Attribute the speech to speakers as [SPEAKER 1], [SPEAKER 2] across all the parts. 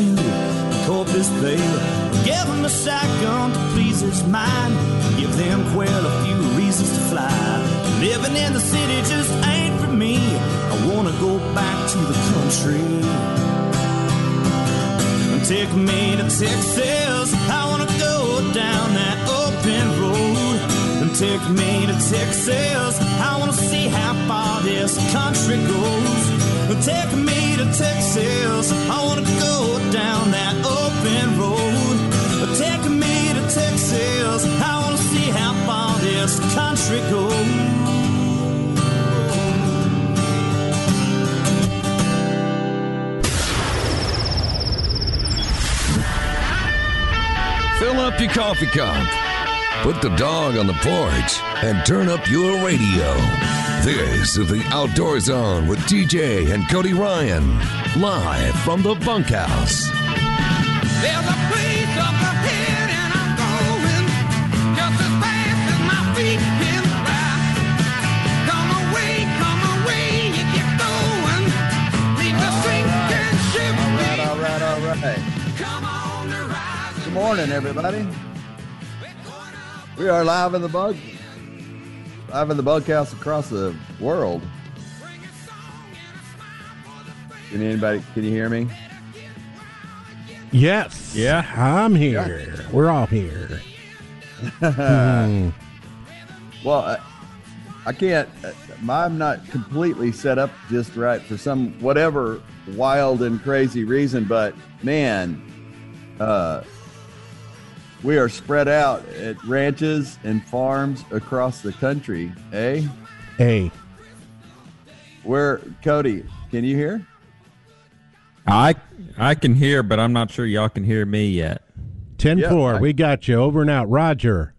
[SPEAKER 1] to Corpus Bay. Give him a shotgun to please his mind. Give them quail a few reasons to fly. Living in the city just ain't for me. I wanna go back to the country. Take me to Texas. I wanna go down that open road. And take me to Texas. I wanna see how far this country goes. Take me to Texas. I wanna go down that open road. Take me to Texas. I wanna see how far this country goes.
[SPEAKER 2] Fill up your coffee cup, put the dog on the porch, and turn up your radio. This is the Outdoor Zone with TJ and Cody Ryan, live from the bunkhouse.
[SPEAKER 3] There's a place up ahead and I'm going just as fast as my feet can fly. Come away, come away, you get going. Leave the sinking ship
[SPEAKER 4] All right, all right, all right.
[SPEAKER 3] Come on the rise.
[SPEAKER 4] Good morning, everybody. We are live in the bug, live in the bughouse across the world. Can anybody? Can you hear me?
[SPEAKER 5] Yes.
[SPEAKER 6] Yeah.
[SPEAKER 5] I'm here. We're all here. Hmm.
[SPEAKER 4] Well, I, I can't. uh, I'm not completely set up just right for some whatever wild and crazy reason, but man, uh, we are spread out at ranches and farms across the country. Eh?
[SPEAKER 5] Hey,
[SPEAKER 4] Where, Cody? Can you hear?
[SPEAKER 6] I I can hear, but I'm not sure y'all can hear me yet.
[SPEAKER 5] 10
[SPEAKER 4] Yeah,
[SPEAKER 5] 4.
[SPEAKER 4] I-
[SPEAKER 5] we got you. Over and out. Roger.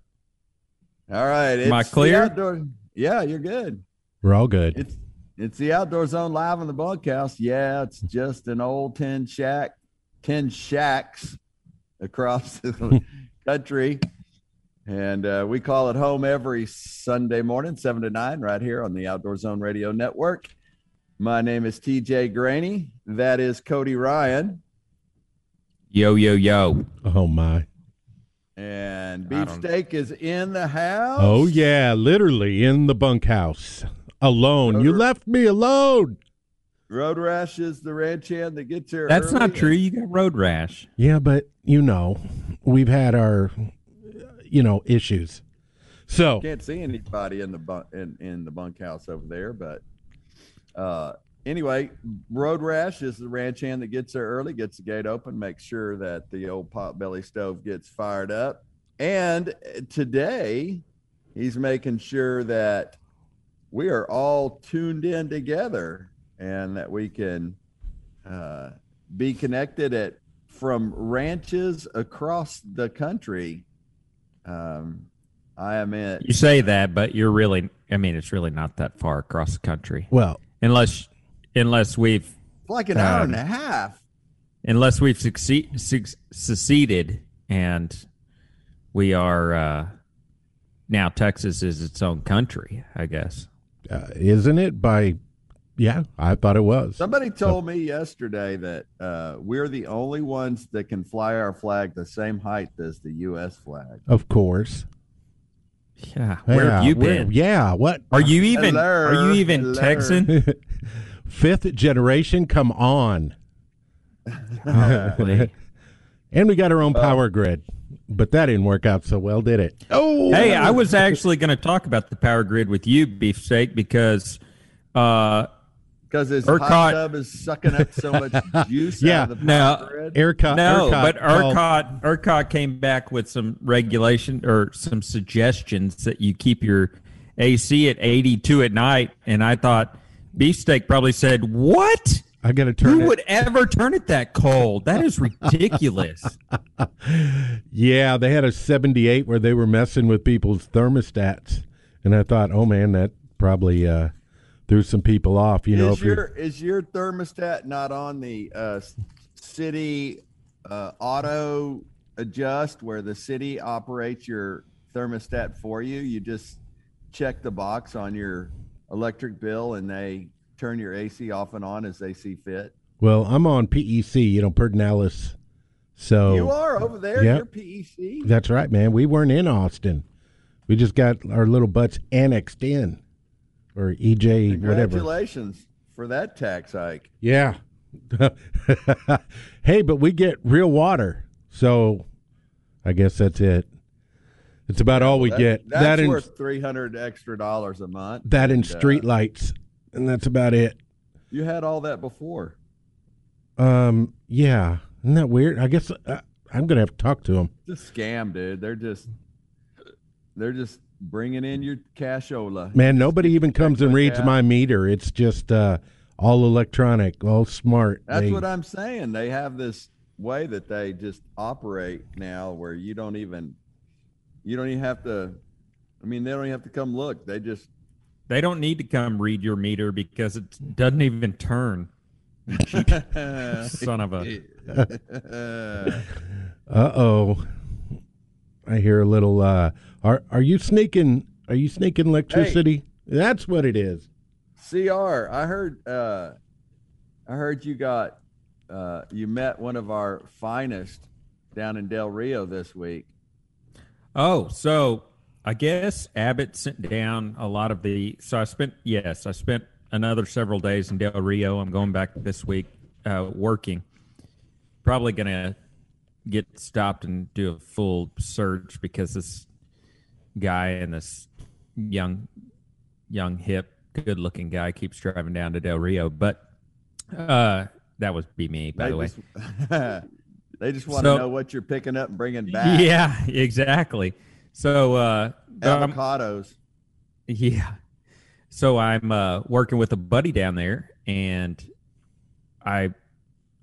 [SPEAKER 4] All right.
[SPEAKER 6] Am I clear?
[SPEAKER 4] outdoor- yeah, you're good.
[SPEAKER 5] We're all good.
[SPEAKER 4] It's it's the outdoor zone live on the broadcast. Yeah, it's just an old tin shack, tin shacks across the country, and uh, we call it home every Sunday morning, seven to nine, right here on the Outdoor Zone Radio Network. My name is TJ Graney. That is Cody Ryan,
[SPEAKER 6] Yo yo yo.
[SPEAKER 5] oh, my.
[SPEAKER 4] and
[SPEAKER 6] I don't-
[SPEAKER 4] Beefsteak is in the house.
[SPEAKER 5] Oh, yeah. Literally in the bunkhouse. Alone. You left me alone.
[SPEAKER 4] Road Rash is the ranch hand that gets here.
[SPEAKER 6] That's not true. You got road rash.
[SPEAKER 5] Yeah, but, you know, we've had our, you know, issues. So,
[SPEAKER 4] can't see anybody in the bunk in, in the bunkhouse over there but uh anyway road rash is the ranch hand that gets there early gets the gate open makes sure that the old potbelly stove gets fired up and today he's making sure that we are all tuned in together and that we can uh, be connected at from ranches across the country um, i am in
[SPEAKER 6] You say that, but you're really. I mean, it's really not that far across the country,
[SPEAKER 5] well,
[SPEAKER 6] unless unless we've
[SPEAKER 4] like an hour and
[SPEAKER 6] Um,
[SPEAKER 4] a half.
[SPEAKER 6] unless we've succeed, suc- seceded and we are uh, now Texas is its own country. I guess.
[SPEAKER 5] uh, isn't it by, yeah, I thought it was.
[SPEAKER 4] Somebody told me yesterday that uh, we're the only ones that can fly our flag the same height as the U.S. flag.
[SPEAKER 5] Of course.
[SPEAKER 6] Yeah. Where
[SPEAKER 5] Yeah,
[SPEAKER 6] have you
[SPEAKER 5] where-
[SPEAKER 6] been?
[SPEAKER 5] Yeah. What?
[SPEAKER 6] Are you even?
[SPEAKER 4] Hello,
[SPEAKER 6] Are you even
[SPEAKER 4] hello.
[SPEAKER 6] Texan?
[SPEAKER 5] Fifth generation? Come on. And we got our own power grid. But that didn't work out so well, did it? Oh,
[SPEAKER 6] Hey, I was actually going to talk about the power grid with you, Beefsteak, because uh,
[SPEAKER 4] Because his
[SPEAKER 6] ERCOT-
[SPEAKER 4] hot tub is sucking up so much juice
[SPEAKER 5] Yeah.
[SPEAKER 4] out of the
[SPEAKER 6] Now-
[SPEAKER 4] grid.
[SPEAKER 5] ERCOT.
[SPEAKER 6] no,
[SPEAKER 5] ERCOT
[SPEAKER 6] but
[SPEAKER 5] called-
[SPEAKER 6] ERCOT ERCOT came back with some regulation or some suggestions that you keep your AC at 82 at night, and I thought Beefsteak probably said, "What?
[SPEAKER 5] I got to turn it
[SPEAKER 6] Who
[SPEAKER 5] it.
[SPEAKER 6] would ever turn it that cold? That is ridiculous."
[SPEAKER 5] Yeah, they had a 78 where they were messing with people's thermostats. And I thought, oh man, that probably uh, threw some people off. You know,
[SPEAKER 4] is
[SPEAKER 5] if
[SPEAKER 4] your is your thermostat not on the uh, city uh, auto adjust where the city operates your thermostat for you? You just check the box on your electric bill and they turn your AC off and on as they see fit?
[SPEAKER 5] Well, I'm on PEC, you know, Pedernales. So
[SPEAKER 4] You are over there.
[SPEAKER 5] Yep.
[SPEAKER 4] You're PEC.
[SPEAKER 5] That's right, man. We weren't in Austin. We just got our little butts annexed in, or ETJ, whatever.
[SPEAKER 4] Congratulations for that tax hike.
[SPEAKER 5] Yeah. hey, but we get real water, so I guess that's it. It's about all we
[SPEAKER 4] That-
[SPEAKER 5] get.
[SPEAKER 4] That's
[SPEAKER 5] that and
[SPEAKER 4] worth three hundred extra dollars a month.
[SPEAKER 5] that and
[SPEAKER 4] and, uh,
[SPEAKER 5] street lights, and that's about it.
[SPEAKER 4] You had all that before.
[SPEAKER 5] Um, yeah, isn't that weird? I guess uh, I'm gonna have to talk to him.
[SPEAKER 4] It's a scam, dude. They're just they're just bringing in your cashola.
[SPEAKER 5] Man, nobody even comes and reads
[SPEAKER 4] out.
[SPEAKER 5] my meter. It's just uh, all electronic, all smart.
[SPEAKER 4] That's
[SPEAKER 5] They-
[SPEAKER 4] what I'm saying. They have this way that they just operate now where you don't even you don't even have to I mean they don't even have to come look. They just
[SPEAKER 6] They don't need to come read your meter because it doesn't even turn. Son of a.
[SPEAKER 5] Uh oh. I hear a little. Uh, are are you sneaking? Are you sneaking electricity? That's what it is.
[SPEAKER 4] CR, I heard uh I heard you got uh you met one of our finest down in Del Rio this week.
[SPEAKER 6] Oh, so I guess Abbott sent down a lot of the. So I spent, yes, I spent another several days in Del Rio. I'm going back this week uh, working. Probably going to get stopped and do a full search because this guy and this young, young, hip, good looking guy keeps driving down to Del Rio. But uh, that would be me, by
[SPEAKER 4] they
[SPEAKER 6] the way.
[SPEAKER 4] they just want to
[SPEAKER 6] So-
[SPEAKER 4] know what you're picking up and bringing back.
[SPEAKER 6] Yeah, exactly. So, uh,
[SPEAKER 4] Avocados.
[SPEAKER 6] Yeah. So I'm uh, working with a buddy down there, and I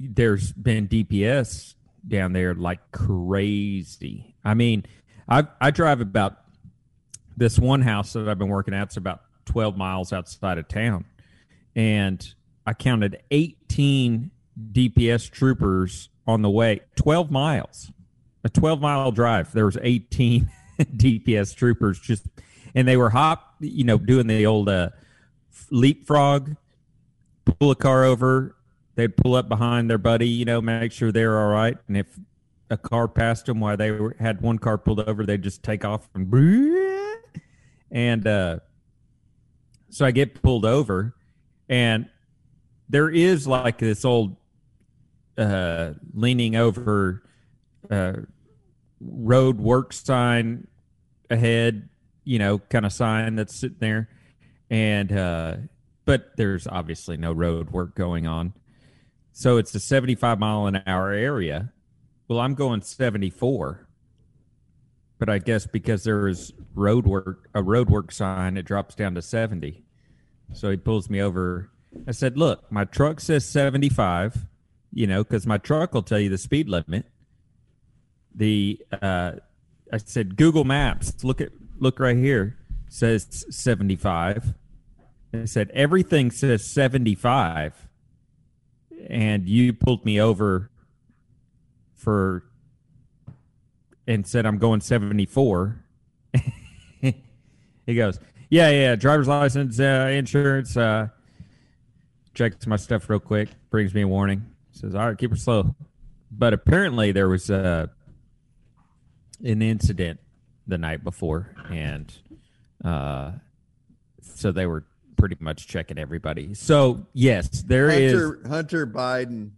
[SPEAKER 6] there's been DPS down there like crazy. I mean, I I drive about this one house that I've been working at. It's about 12 miles outside of town, and I counted 18 DPS troopers on the way. 12 miles, a 12 mile drive. There was 18 DPS troopers just, and they were hop, you know, doing the old uh, leapfrog, pull a car over. They'd pull up behind their buddy, you know, make sure they're all right. And if a car passed them while they were, had one car pulled over, they'd just take off and and uh, so I get pulled over, and there is like this old uh, leaning over uh, road work sign ahead, you know, kind of sign that's sitting there, and uh, but there's obviously no road work going on, so it's a 75 mile an hour area. Well, I'm going 74 but I guess because there is road work, a road work sign, it drops down to 70. So he pulls me over. I said, "Look, my truck says 75, you know, because my truck will tell you the speed limit." The uh, I said, "Google Maps, look at look right here, says 75." I said, "Everything says 75." And you pulled me over for and said I'm going 74. he goes, "Yeah, yeah, driver's license, uh, insurance, uh checks my stuff real quick, brings me a warning. Says, "All right, keep it slow." But apparently there was uh an incident the night before and uh so they were pretty much checking everybody. So, yes, there is.
[SPEAKER 4] Hunter Hunter Biden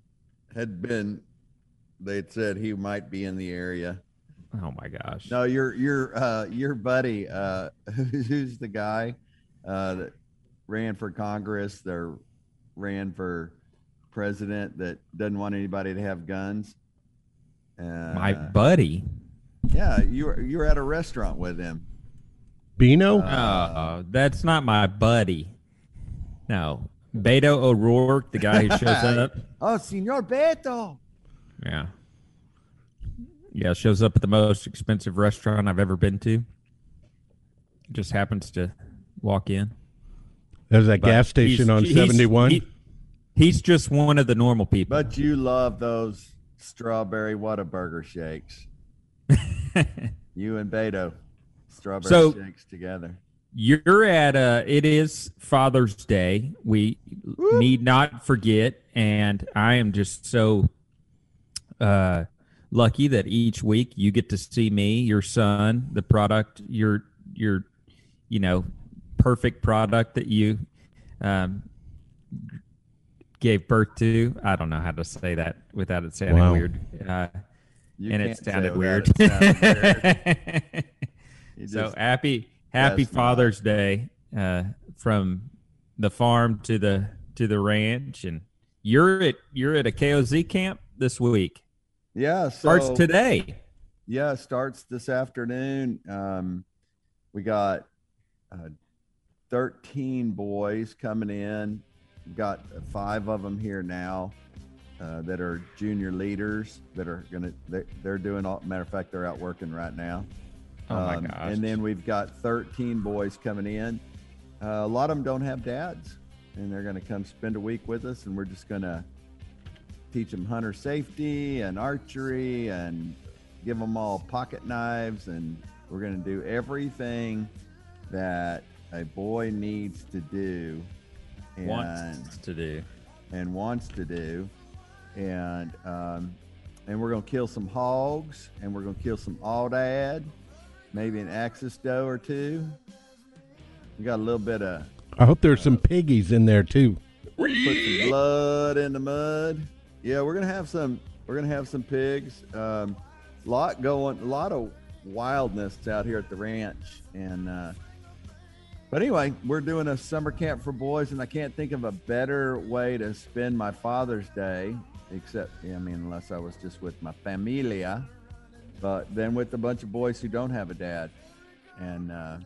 [SPEAKER 4] had been they'd said he might be in the area.
[SPEAKER 6] Oh my gosh.
[SPEAKER 4] No, your your uh your buddy, uh who's the guy uh that ran for Congress, or ran for president that doesn't want anybody to have guns. Uh,
[SPEAKER 6] my buddy.
[SPEAKER 4] yeah, you were you were at a restaurant with him.
[SPEAKER 5] Bino?
[SPEAKER 6] Oh, that's not my buddy. No. Beto O'Rourke, the guy who shows up.
[SPEAKER 4] Oh, Senor Beto.
[SPEAKER 6] Yeah. Yeah, shows up at the most expensive restaurant I've ever been to. Just happens to walk in.
[SPEAKER 5] There's that
[SPEAKER 6] But
[SPEAKER 5] gas station on 71.
[SPEAKER 6] he- he's just one of the normal people.
[SPEAKER 4] But you love those strawberry Whataburger shakes. you and Beto, strawberry
[SPEAKER 6] So-
[SPEAKER 4] shakes together.
[SPEAKER 6] You're at a. It is Father's Day. We need not forget, and I am just so uh, lucky that each week you get to see me, your son, the product, your your, you know, perfect product that you um, gave birth to. I don't know how to say that without it sounding
[SPEAKER 5] Wow.
[SPEAKER 6] weird. Uh,
[SPEAKER 4] You
[SPEAKER 6] and it sounded weird.
[SPEAKER 4] It sounded weird. You
[SPEAKER 6] so happy happy
[SPEAKER 4] That's
[SPEAKER 6] Father's Day uh, from the farm to the to the ranch, and you're at you're at a KOZ camp this week.
[SPEAKER 4] Yeah, so
[SPEAKER 6] Starts today.
[SPEAKER 4] Yeah, starts this afternoon. Um, we got uh, 13 boys coming in. We've got five of them here now uh, that are junior leaders that are going to, they're, they're doing all, matter of fact, they're out working right now.
[SPEAKER 6] Oh my
[SPEAKER 4] Um,
[SPEAKER 6] gosh!
[SPEAKER 4] And then we've got 13 boys coming in. Uh, a lot of them don't have dads, and they're going to come spend a week with us, and we're just going to teach them hunter safety and archery and give them all pocket knives, and we're going to do everything that a boy needs to do and,
[SPEAKER 6] wants to do.
[SPEAKER 4] and wants to do. And um, and we're gonna kill some hogs, and we're gonna kill some aoudad, maybe an axis doe or two. We got a little bit of
[SPEAKER 5] I hope there's some piggies in there too.
[SPEAKER 4] put some blood in the mud. Yeah, we're gonna have some. We're gonna have some pigs. Um, lot going, a lot of wildness out here at the ranch, and uh, but anyway, we're doing a summer camp for boys, and I can't think of a better way to spend my Father's Day, except I mean, unless I was just with my familia, but then with a bunch of boys who don't have a dad, and uh,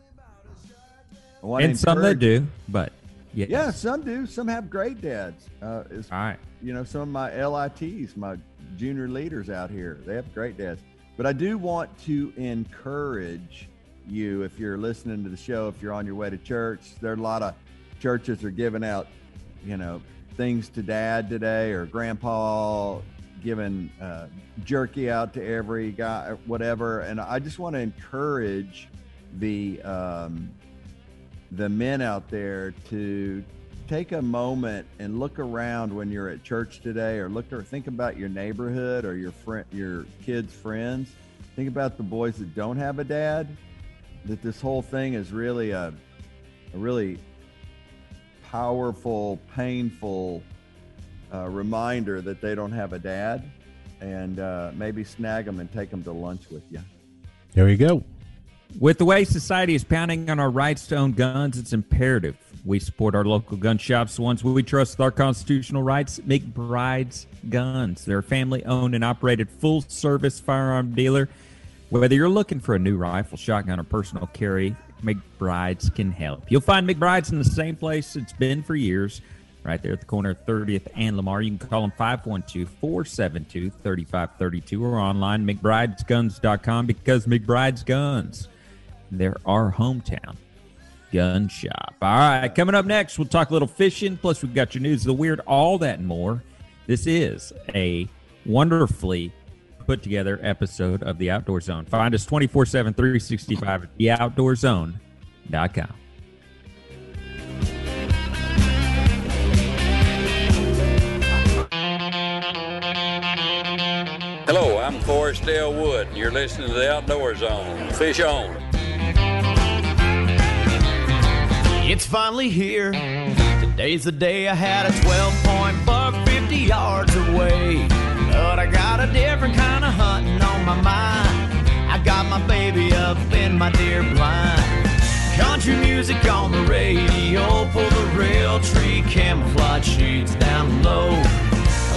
[SPEAKER 6] And some that do, but yes.
[SPEAKER 4] yeah, some do. Some have great dads. Uh, it's,
[SPEAKER 6] All right.
[SPEAKER 4] you know, some of my LITs, my junior leaders out here, they have great dads. But I do want to encourage you, if you're listening to the show, if you're on your way to church, there are a lot of churches are giving out, you know, things to dad today or grandpa giving uh, jerky out to every guy, whatever. And I just want to encourage the um, the men out there to take a moment and look around when you're at church today or look or think about your neighborhood or your friend your kids friends think about the boys that don't have a dad that this whole thing is really a, a really powerful painful uh, reminder that they don't have a dad and uh, maybe snag them and take them to lunch with you
[SPEAKER 5] There you go.
[SPEAKER 6] With the way society is pounding on our rights to own guns, it's imperative we support our local gun shops, the ones we trust with our constitutional rights. McBride's Guns. They're a family owned and operated full service firearm dealer. Whether you're looking for a new rifle, shotgun, or personal carry, McBride's can help. You'll find McBride's in the same place it's been for years, right there at the corner of 30th and Lamar. You can call them 512 472 3532 or online McBride'sGuns.com because McBride's Guns, they're our hometown gun shop. All right, coming up next, we'll talk a little fishing. Plus, we've got your news, the weird, all that and more. This is a wonderfully put together episode of The Outdoor Zone. Find us 24 7, 365 at theoutdoorzone.com.
[SPEAKER 7] Hello, I'm Forrest L. Wood, and you're listening to the Outdoor Zone. Fish on.
[SPEAKER 1] It's finally here. Today's the day I had a 12 point buck 50 yards away. But I got a different kind of hunting on my mind. I got my baby up in my deer blind. Country music on the radio. Pull the Realtree camouflage sheets down low.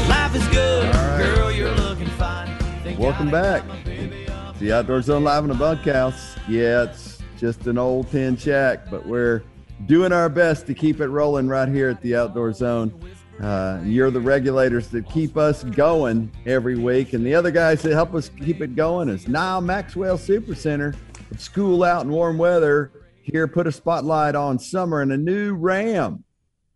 [SPEAKER 1] Life is good, girl. You're looking fine.
[SPEAKER 4] Welcome back.
[SPEAKER 1] got my baby up
[SPEAKER 4] It's the Outdoor Zone live in the bunkhouse. Yeah, it's just an old tin shack, but we're doing our best to keep it rolling right here at the Outdoor Zone. Uh, you're the regulators that keep us going every week, and the other guys that help us keep it going is Nyle Maxwell Super Center. With school out in warm weather, here put a spotlight on summer and a new Ram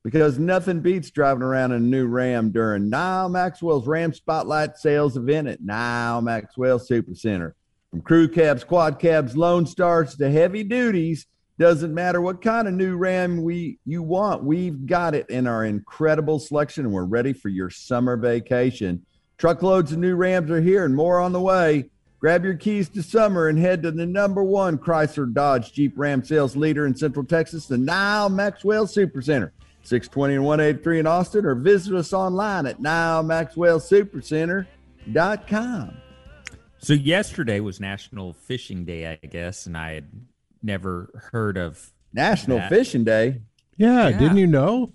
[SPEAKER 4] because nothing beats driving around in a new Ram during Nyle Maxwell's Ram Spotlight Sales event at Nyle Maxwell Super Center. From crew cabs, quad cabs, Lone Stars to heavy duties, Doesn't matter what kind of new Ram we you want, we've got it in our incredible selection, and we're ready for your summer vacation. Truckloads of new Rams are here and more on the way. Grab your keys to summer and head to the number one Chrysler Dodge Jeep Ram sales leader in Central Texas, the Nyle Maxwell Supercenter, 620 and 183 in Austin, or visit us online at NyleMaxwellSupercenter.com.
[SPEAKER 6] So yesterday was National Fishing Day, I guess, and I had never heard of
[SPEAKER 4] National
[SPEAKER 6] That-
[SPEAKER 4] Fishing Day.
[SPEAKER 5] Yeah,
[SPEAKER 6] Yeah.
[SPEAKER 5] didn't you know?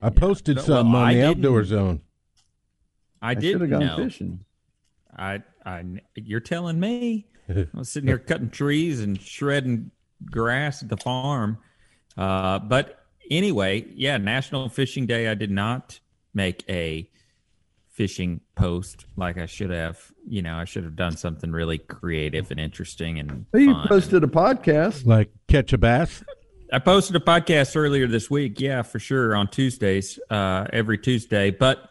[SPEAKER 5] I posted
[SPEAKER 6] Well,
[SPEAKER 5] something on
[SPEAKER 6] I
[SPEAKER 5] the outdoor zone.
[SPEAKER 6] I,
[SPEAKER 4] I
[SPEAKER 6] didn't
[SPEAKER 4] have gone
[SPEAKER 6] know.
[SPEAKER 4] fishing.
[SPEAKER 6] I, I, you're telling me. I was sitting here cutting trees and shredding grass at the farm. Uh, but anyway, yeah, National Fishing Day. I did not make a fishing post like I should have. You know, I should have done something really creative and interesting and
[SPEAKER 4] Well, you
[SPEAKER 6] fun.
[SPEAKER 4] posted a podcast.
[SPEAKER 5] Like catch a bass.
[SPEAKER 6] I posted a podcast earlier this week. Yeah, for sure on Tuesdays, uh, every Tuesday. But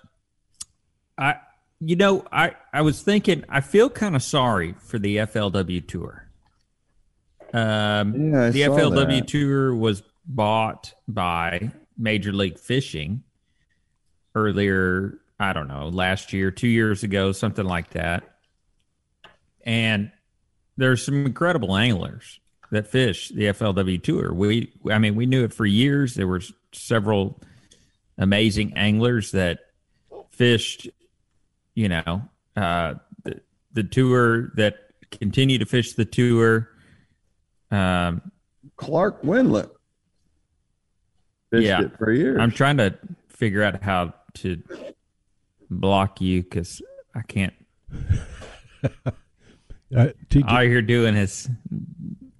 [SPEAKER 6] I, you know, I I was thinking I feel kind of sorry for the FLW tour. Um,
[SPEAKER 4] Yeah,
[SPEAKER 6] the FLW
[SPEAKER 4] that.
[SPEAKER 6] tour was bought by Major League Fishing earlier. I don't know, last year, two years ago, something like that. And there's some incredible anglers that fish the FLW tour. We, I mean, we knew it for years. There were several amazing anglers that fished, you know, uh, the, the tour that continue to fish the tour. Um,
[SPEAKER 4] Clark Wendlandt. Fished
[SPEAKER 6] Yeah.
[SPEAKER 4] it for years.
[SPEAKER 6] I'm trying to figure out how to block you because I can't.
[SPEAKER 5] Uh, TJ,
[SPEAKER 6] All you're doing is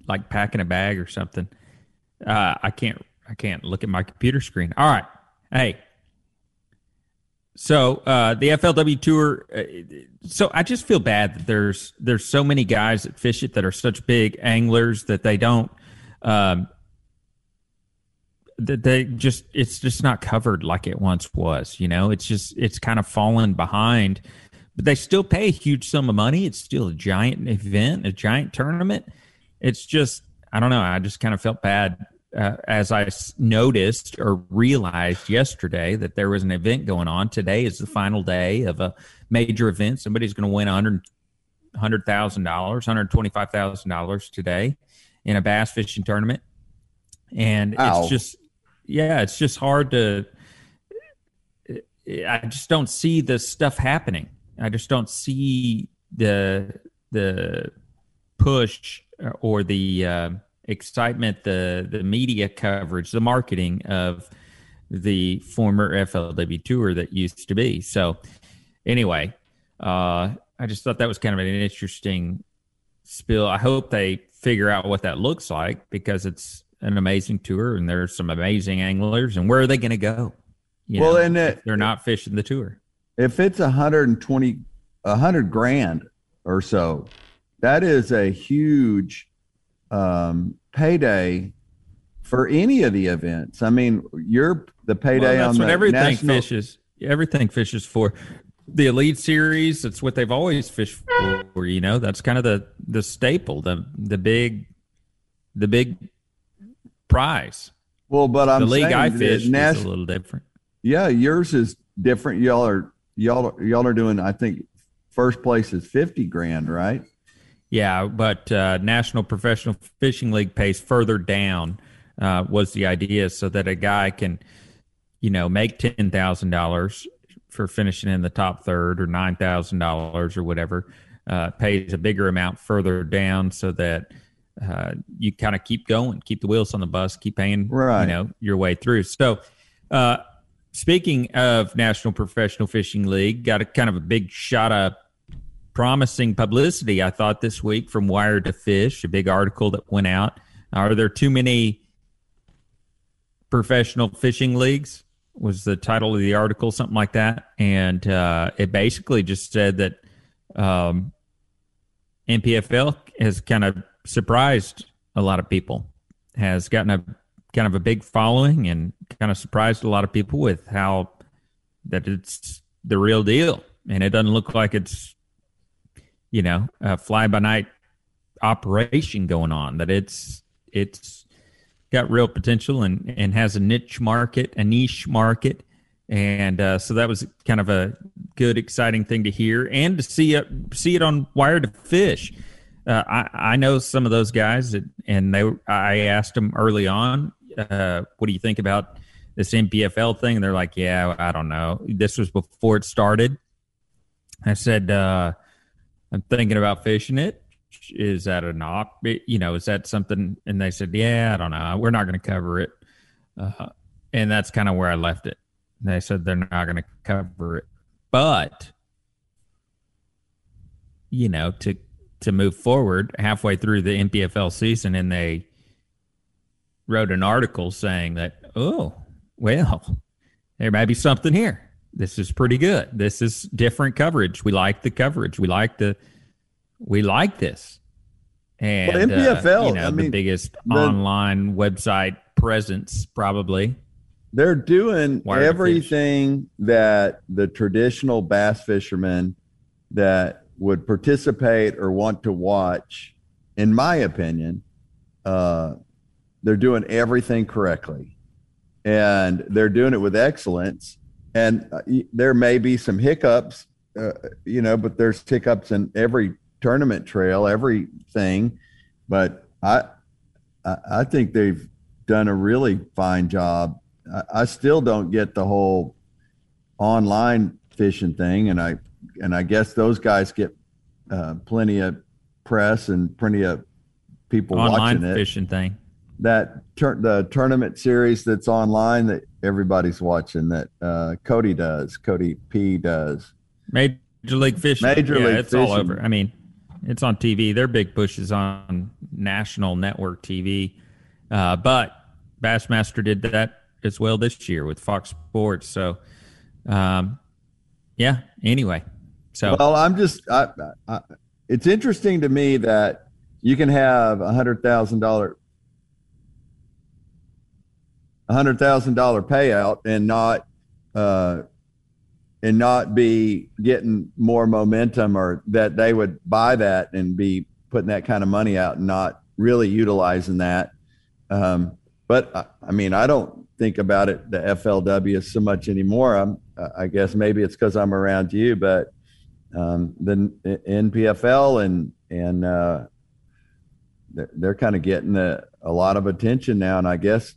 [SPEAKER 6] like packing a bag or something. Uh, I can't. I can't look at my computer screen. All right. Hey. So uh, the FLW tour. Uh, so I just feel bad that there's there's so many guys that fish it that are such big anglers that they don't. Um, that they just it's just not covered like it once was. You know, it's just it's kind of fallen behind but they still pay a huge sum of money. It's still a giant event, a giant tournament. It's just, I don't know. I just kind of felt bad uh, as i noticed or realized yesterday that there was an event going on. Today is the final day of a major event. Somebody's going to win a hundred hundred thousand dollars, hundred twenty five thousand dollars today in a bass fishing tournament, and
[SPEAKER 4] Ow.
[SPEAKER 6] it's just, yeah, it's just hard to. I just don't see the stuff happening. I just don't see the the push or the uh, excitement, the the media coverage, the marketing of the former FLW tour that used to be. So, anyway, uh, I just thought that was kind of an interesting spill. I hope they figure out what that looks like because it's an amazing tour and there's some amazing anglers. And where are they going to go? You
[SPEAKER 4] Well,
[SPEAKER 6] know,
[SPEAKER 4] and it-
[SPEAKER 6] they're not fishing the tour.
[SPEAKER 4] if it's a hundred and twenty, a hundred grand or so, that is a huge um, payday for any of the events. I mean, you're the payday
[SPEAKER 6] Well,
[SPEAKER 4] on the
[SPEAKER 6] everything
[SPEAKER 4] national.
[SPEAKER 6] fishes. Everything fishes for the elite series. That's what they've always fished for. You know, that's kind of the the staple, the the big, the big prize.
[SPEAKER 4] Well, but I'm
[SPEAKER 6] the league I fish is a little different.
[SPEAKER 4] Yeah, yours is different. Y'all are y'all are, y'all are doing. I think first place is fifty grand, right?
[SPEAKER 6] Yeah, but uh, National Professional Fishing League pays further down. Uh, was the idea so that a guy can, you know, make ten thousand dollars for finishing in the top third, or nine thousand dollars, or whatever. Uh, pays a bigger amount further down so that uh, you kind of keep going, keep the wheels on the bus, keep paying,
[SPEAKER 4] Right.
[SPEAKER 6] you know, your way through. So, uh, speaking of National Professional Fishing League, got a kind of a big shot of promising publicity, I thought, this week from Wired2Fish, a big article that went out. Are there too many professional fishing leagues? Was the title of the article, something like that. And uh, it basically just said that um, NPFL has kind of surprised a lot of people, has gotten a kind of a big following and kind of surprised a lot of people with how that it's the real deal. And it doesn't look like it's you know, a fly by night operation going on. That it's it's got real potential and and has a niche market, a niche market, and uh, so that was kind of a good, exciting thing to hear and to see it see it on Wired2Fish. Uh, I I know some of those guys, that, and they I asked them early on, uh, what do you think about this NPFL thing? And they're like, yeah, I don't know. This was before it started. I said, uh, I'm thinking about fishing it. Is that a knock? You know, is that something? And they said, yeah, I don't know. We're not going to cover it. Uh, and that's kind of where I left it. They said they're not going to cover it, but you know, to to move forward halfway through the NPFL season, and they wrote an article saying that, oh, well, there might be something here. This is pretty good. This is different coverage. We like the coverage. We like the we like this. And
[SPEAKER 4] Well, NPFL,
[SPEAKER 6] uh, you know,
[SPEAKER 4] I
[SPEAKER 6] the
[SPEAKER 4] mean,
[SPEAKER 6] biggest
[SPEAKER 4] the-
[SPEAKER 6] online website presence probably.
[SPEAKER 4] They're doing
[SPEAKER 6] Wire
[SPEAKER 4] everything that the traditional bass fishermen that would participate or want to watch, in my opinion, uh, they're doing everything correctly. And they're doing it with excellence. And uh, there may be some hiccups, uh, you know, but there's hiccups in every tournament trail, everything. But I, I, think they've done a really fine job. I still don't get the whole online fishing thing, and I and I guess those guys get uh, plenty of press and plenty of people
[SPEAKER 6] online
[SPEAKER 4] watching it.
[SPEAKER 6] fishing thing.
[SPEAKER 4] That tur- the tournament series that's online that everybody's watching that uh, Cody does, Cody P does.
[SPEAKER 6] Major League Fishing.
[SPEAKER 4] Major
[SPEAKER 6] yeah,
[SPEAKER 4] League
[SPEAKER 6] it's all over. I mean, it's on TV. Their big push is on national network TV. Uh, but Bassmaster did that as well this year with Fox Sports. So, um, yeah. Anyway, so
[SPEAKER 4] Well, I'm just. I, I, it's interesting to me that you can have a hundred thousand dollar, a hundred thousand dollar payout and not, uh, and not be getting more momentum, or that they would buy that and be putting that kind of money out and not really utilizing that. Um, but I, I mean, I don't think about it the FLW so much anymore. I'm, I guess maybe it's because I'm around you, but um, the NPFL and and uh, they're, they're kind of getting a, a lot of attention now, and I guess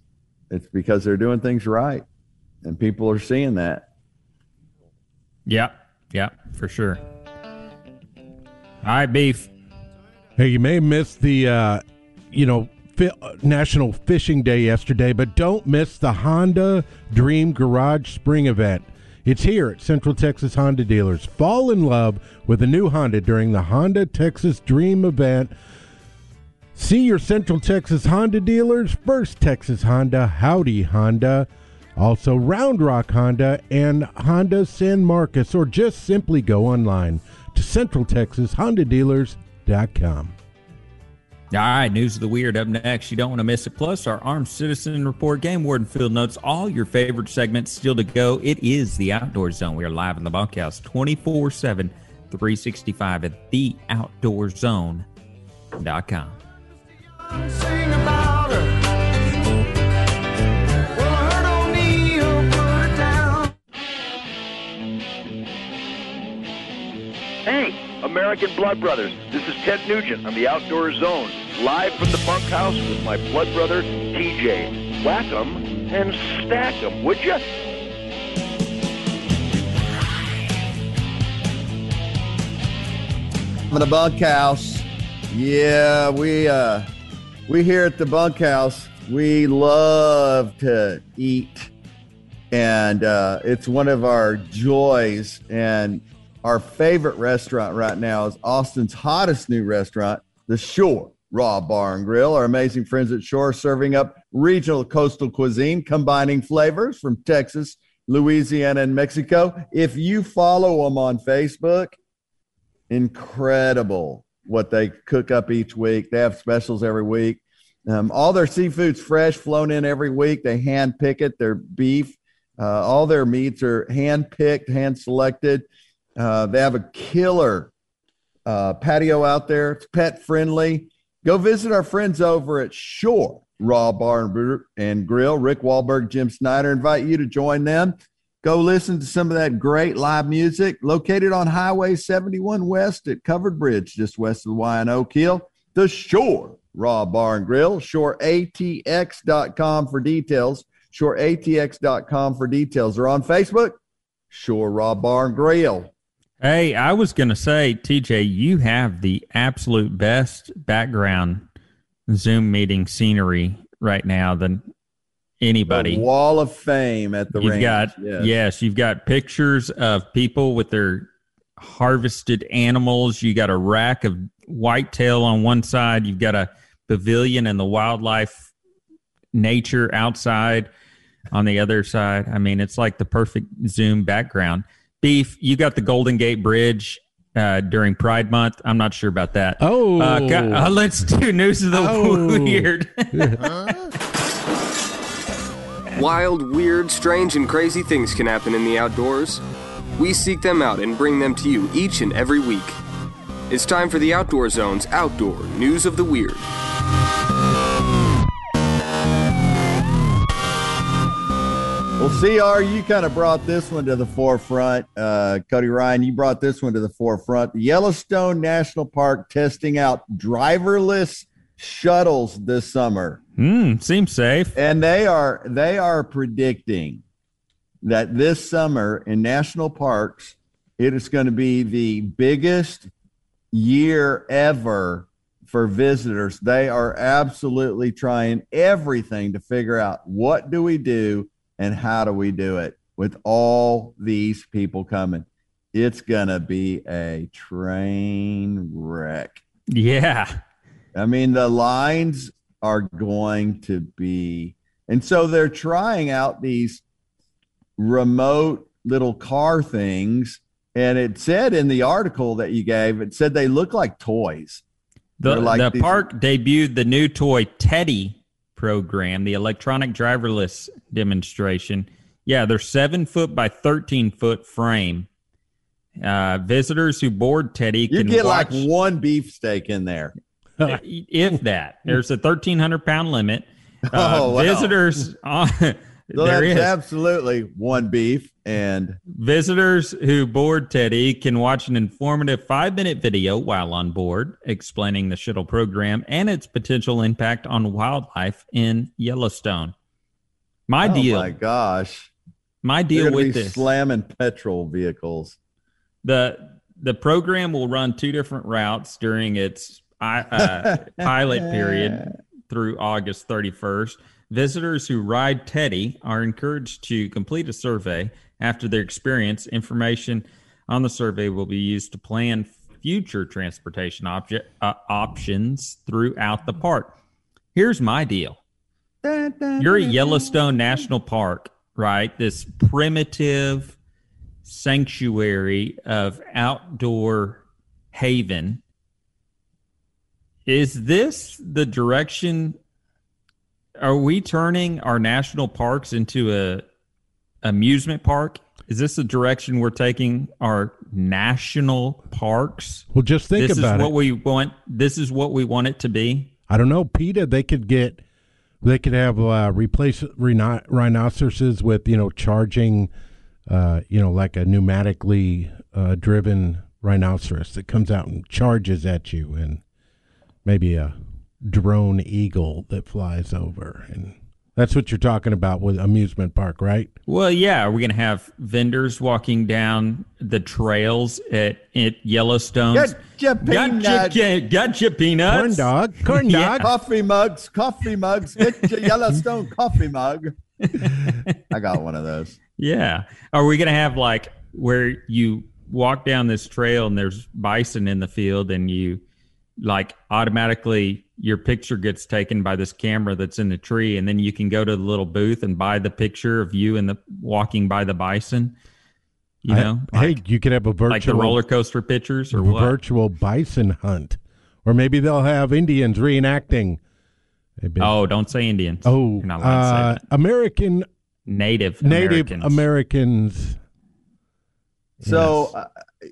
[SPEAKER 4] it's because they're doing things right, and people are seeing that.
[SPEAKER 6] yeah, yeah, for sure. All right, beef.
[SPEAKER 5] Hey, you may have missed the, uh, you know, fi- uh, National Fishing Day yesterday, but don't miss the Honda Dream Garage Spring event. It's here at Central Texas Honda Dealers. Fall in love with a new Honda during the Honda Texas Dream event. See your Central Texas Honda dealers, First Texas Honda, Howdy Honda, also Round Rock Honda, and Honda San Marcos, or just simply go online to CentralTexasHondaDealers.com.
[SPEAKER 6] All right, news of the weird up next. You don't want to miss it. Plus, our Armed Citizen Report, Game Warden Field Notes, all your favorite segments still to go. It is the Outdoor Zone. We are live in the bunkhouse 24 7, 365 at theoutdoorzone.com.
[SPEAKER 3] Sing
[SPEAKER 8] American Blood Brothers. This is Ted Nugent on the Outdoor Zone, live from the bunkhouse with my blood brother, TJ. Whack 'em and stack 'em, would you?
[SPEAKER 4] I'm in the bunkhouse. Yeah, we uh we here at the bunkhouse, we love to eat. And uh it's one of our joys and our favorite restaurant right now is Austin's hottest new restaurant, The Shore Raw Bar and Grill. Our amazing friends at Shore serving up regional coastal cuisine, combining flavors from Texas, Louisiana, and Mexico. If you follow them on Facebook, incredible what they cook up each week. They have specials every week. Um, all their seafood's fresh, flown in every week. They hand pick it. Their beef, uh, all their meats are hand picked, hand selected. Uh, they have a killer uh, patio out there. It's pet friendly. Go visit our friends over at Shore Raw Bar and Grill. Rick Wahlberg, Jim Snyder invite you to join them. Go listen to some of that great live music located on Highway 71 West at Covered Bridge, just west of the Y and Oak Hill. The Shore Raw Bar and Grill, shoreatx.com for details. Shoreatx.com for details. They're on Facebook, Shore Raw Bar and Grill.
[SPEAKER 6] Hey, I was going to say, TJ, you have the absolute best background Zoom meeting scenery right now than anybody.
[SPEAKER 4] The wall of fame at the
[SPEAKER 6] you've
[SPEAKER 4] range.
[SPEAKER 6] got yes. you've got pictures of people with their harvested animals. You got a rack of whitetail on one side. You've got a pavilion and the wildlife nature outside on the other side. I mean, it's like the perfect Zoom background. Beef, you got the Golden Gate Bridge uh, during Pride Month. I'm not sure about that.
[SPEAKER 5] Oh.
[SPEAKER 6] uh, go- uh, let's do news of the
[SPEAKER 5] Oh.
[SPEAKER 6] weird.
[SPEAKER 9] Wild, weird, strange, and crazy things can happen in the outdoors. We seek them out and bring them to you each and every week. It's time for the Outdoor Zone's Outdoor News of the Weird.
[SPEAKER 4] Well, CR, you kind of brought this one to the forefront. Uh, Cody Ryan, you brought this one to the forefront. Yellowstone National Park testing out driverless shuttles this summer.
[SPEAKER 6] Hmm, seems safe.
[SPEAKER 4] And they are they are predicting that this summer in national parks, it is going to be the biggest year ever for visitors. They are absolutely trying everything to figure out what do we do and how do we do it with all these people coming. It's going to be a train wreck.
[SPEAKER 6] Yeah.
[SPEAKER 4] I mean, the lines are going to be, and so they're trying out these remote little car things. And it said in the article that you gave, it said they look like toys.
[SPEAKER 6] The,
[SPEAKER 4] like
[SPEAKER 6] the
[SPEAKER 4] these-
[SPEAKER 6] park debuted the new toy Teddy program, the electronic driverless demonstration. Yeah, they're seven foot by 13 foot frame. Uh, visitors who board Teddy
[SPEAKER 4] You
[SPEAKER 6] can
[SPEAKER 4] get
[SPEAKER 6] watch,
[SPEAKER 4] like one beefsteak in there.
[SPEAKER 6] if that. There's a 1,300 pound limit. Uh,
[SPEAKER 4] Oh, wow.
[SPEAKER 6] Visitors, on,
[SPEAKER 4] So
[SPEAKER 6] there
[SPEAKER 4] that's
[SPEAKER 6] is.
[SPEAKER 4] absolutely one beef. And
[SPEAKER 6] Visitors who board Teddy can watch an informative five minute video while on board explaining the shuttle program and its potential impact on wildlife in Yellowstone. My
[SPEAKER 4] oh
[SPEAKER 6] deal,
[SPEAKER 4] my gosh,
[SPEAKER 6] my deal with
[SPEAKER 4] be
[SPEAKER 6] this.
[SPEAKER 4] slamming petrol vehicles.
[SPEAKER 6] the The program will run two different routes during its uh, pilot period through August 31st. Visitors who ride Teddy are encouraged to complete a survey after their experience. Information on the survey will be used to plan future transportation object, uh, options throughout the park. Here's my deal. You're at Yellowstone National Park, right? This primitive sanctuary of outdoor haven. Is this the direction? Are we turning our national parks into a amusement park? Is this the direction we're taking our national parks?
[SPEAKER 5] Well, just think
[SPEAKER 6] this
[SPEAKER 5] about
[SPEAKER 6] is what
[SPEAKER 5] it.
[SPEAKER 6] we want. This is what we want it to be.
[SPEAKER 5] I don't know, PETA. They could get, they could have uh, replace rhino- rhinoceroses with you know charging, uh, you know, like a pneumatically uh, driven rhinoceros that comes out and charges at you, and maybe a drone eagle that flies over, and that's what you're talking about with amusement park, right?
[SPEAKER 6] Well, yeah. Are we going to have vendors walking down the trails at, at Yellowstone?
[SPEAKER 4] Gotcha, peanut.
[SPEAKER 6] Gotcha, gotcha, peanuts.
[SPEAKER 5] Corn dog, corn
[SPEAKER 6] Yeah.
[SPEAKER 5] dog.
[SPEAKER 4] Coffee mugs, coffee mugs. Get your Yellowstone coffee mug. I got one of those.
[SPEAKER 6] Yeah. Are we going to have like where you walk down this trail and there's bison in the field and you like automatically your picture gets taken by this camera that's in the tree and then you can go to the little booth and buy the picture of you and the walking by the bison? You
[SPEAKER 5] I-
[SPEAKER 6] know,
[SPEAKER 5] hey, you could have a virtual
[SPEAKER 6] like the roller coaster pictures or
[SPEAKER 5] a
[SPEAKER 6] what?
[SPEAKER 5] virtual bison hunt, or maybe they'll have Indians reenacting.
[SPEAKER 6] Oh, don't say Indians.
[SPEAKER 5] Oh,
[SPEAKER 6] You're not allowed to say
[SPEAKER 5] uh. American
[SPEAKER 6] Native
[SPEAKER 5] Native
[SPEAKER 6] Americans.
[SPEAKER 5] Americans.
[SPEAKER 4] So,
[SPEAKER 5] Yes.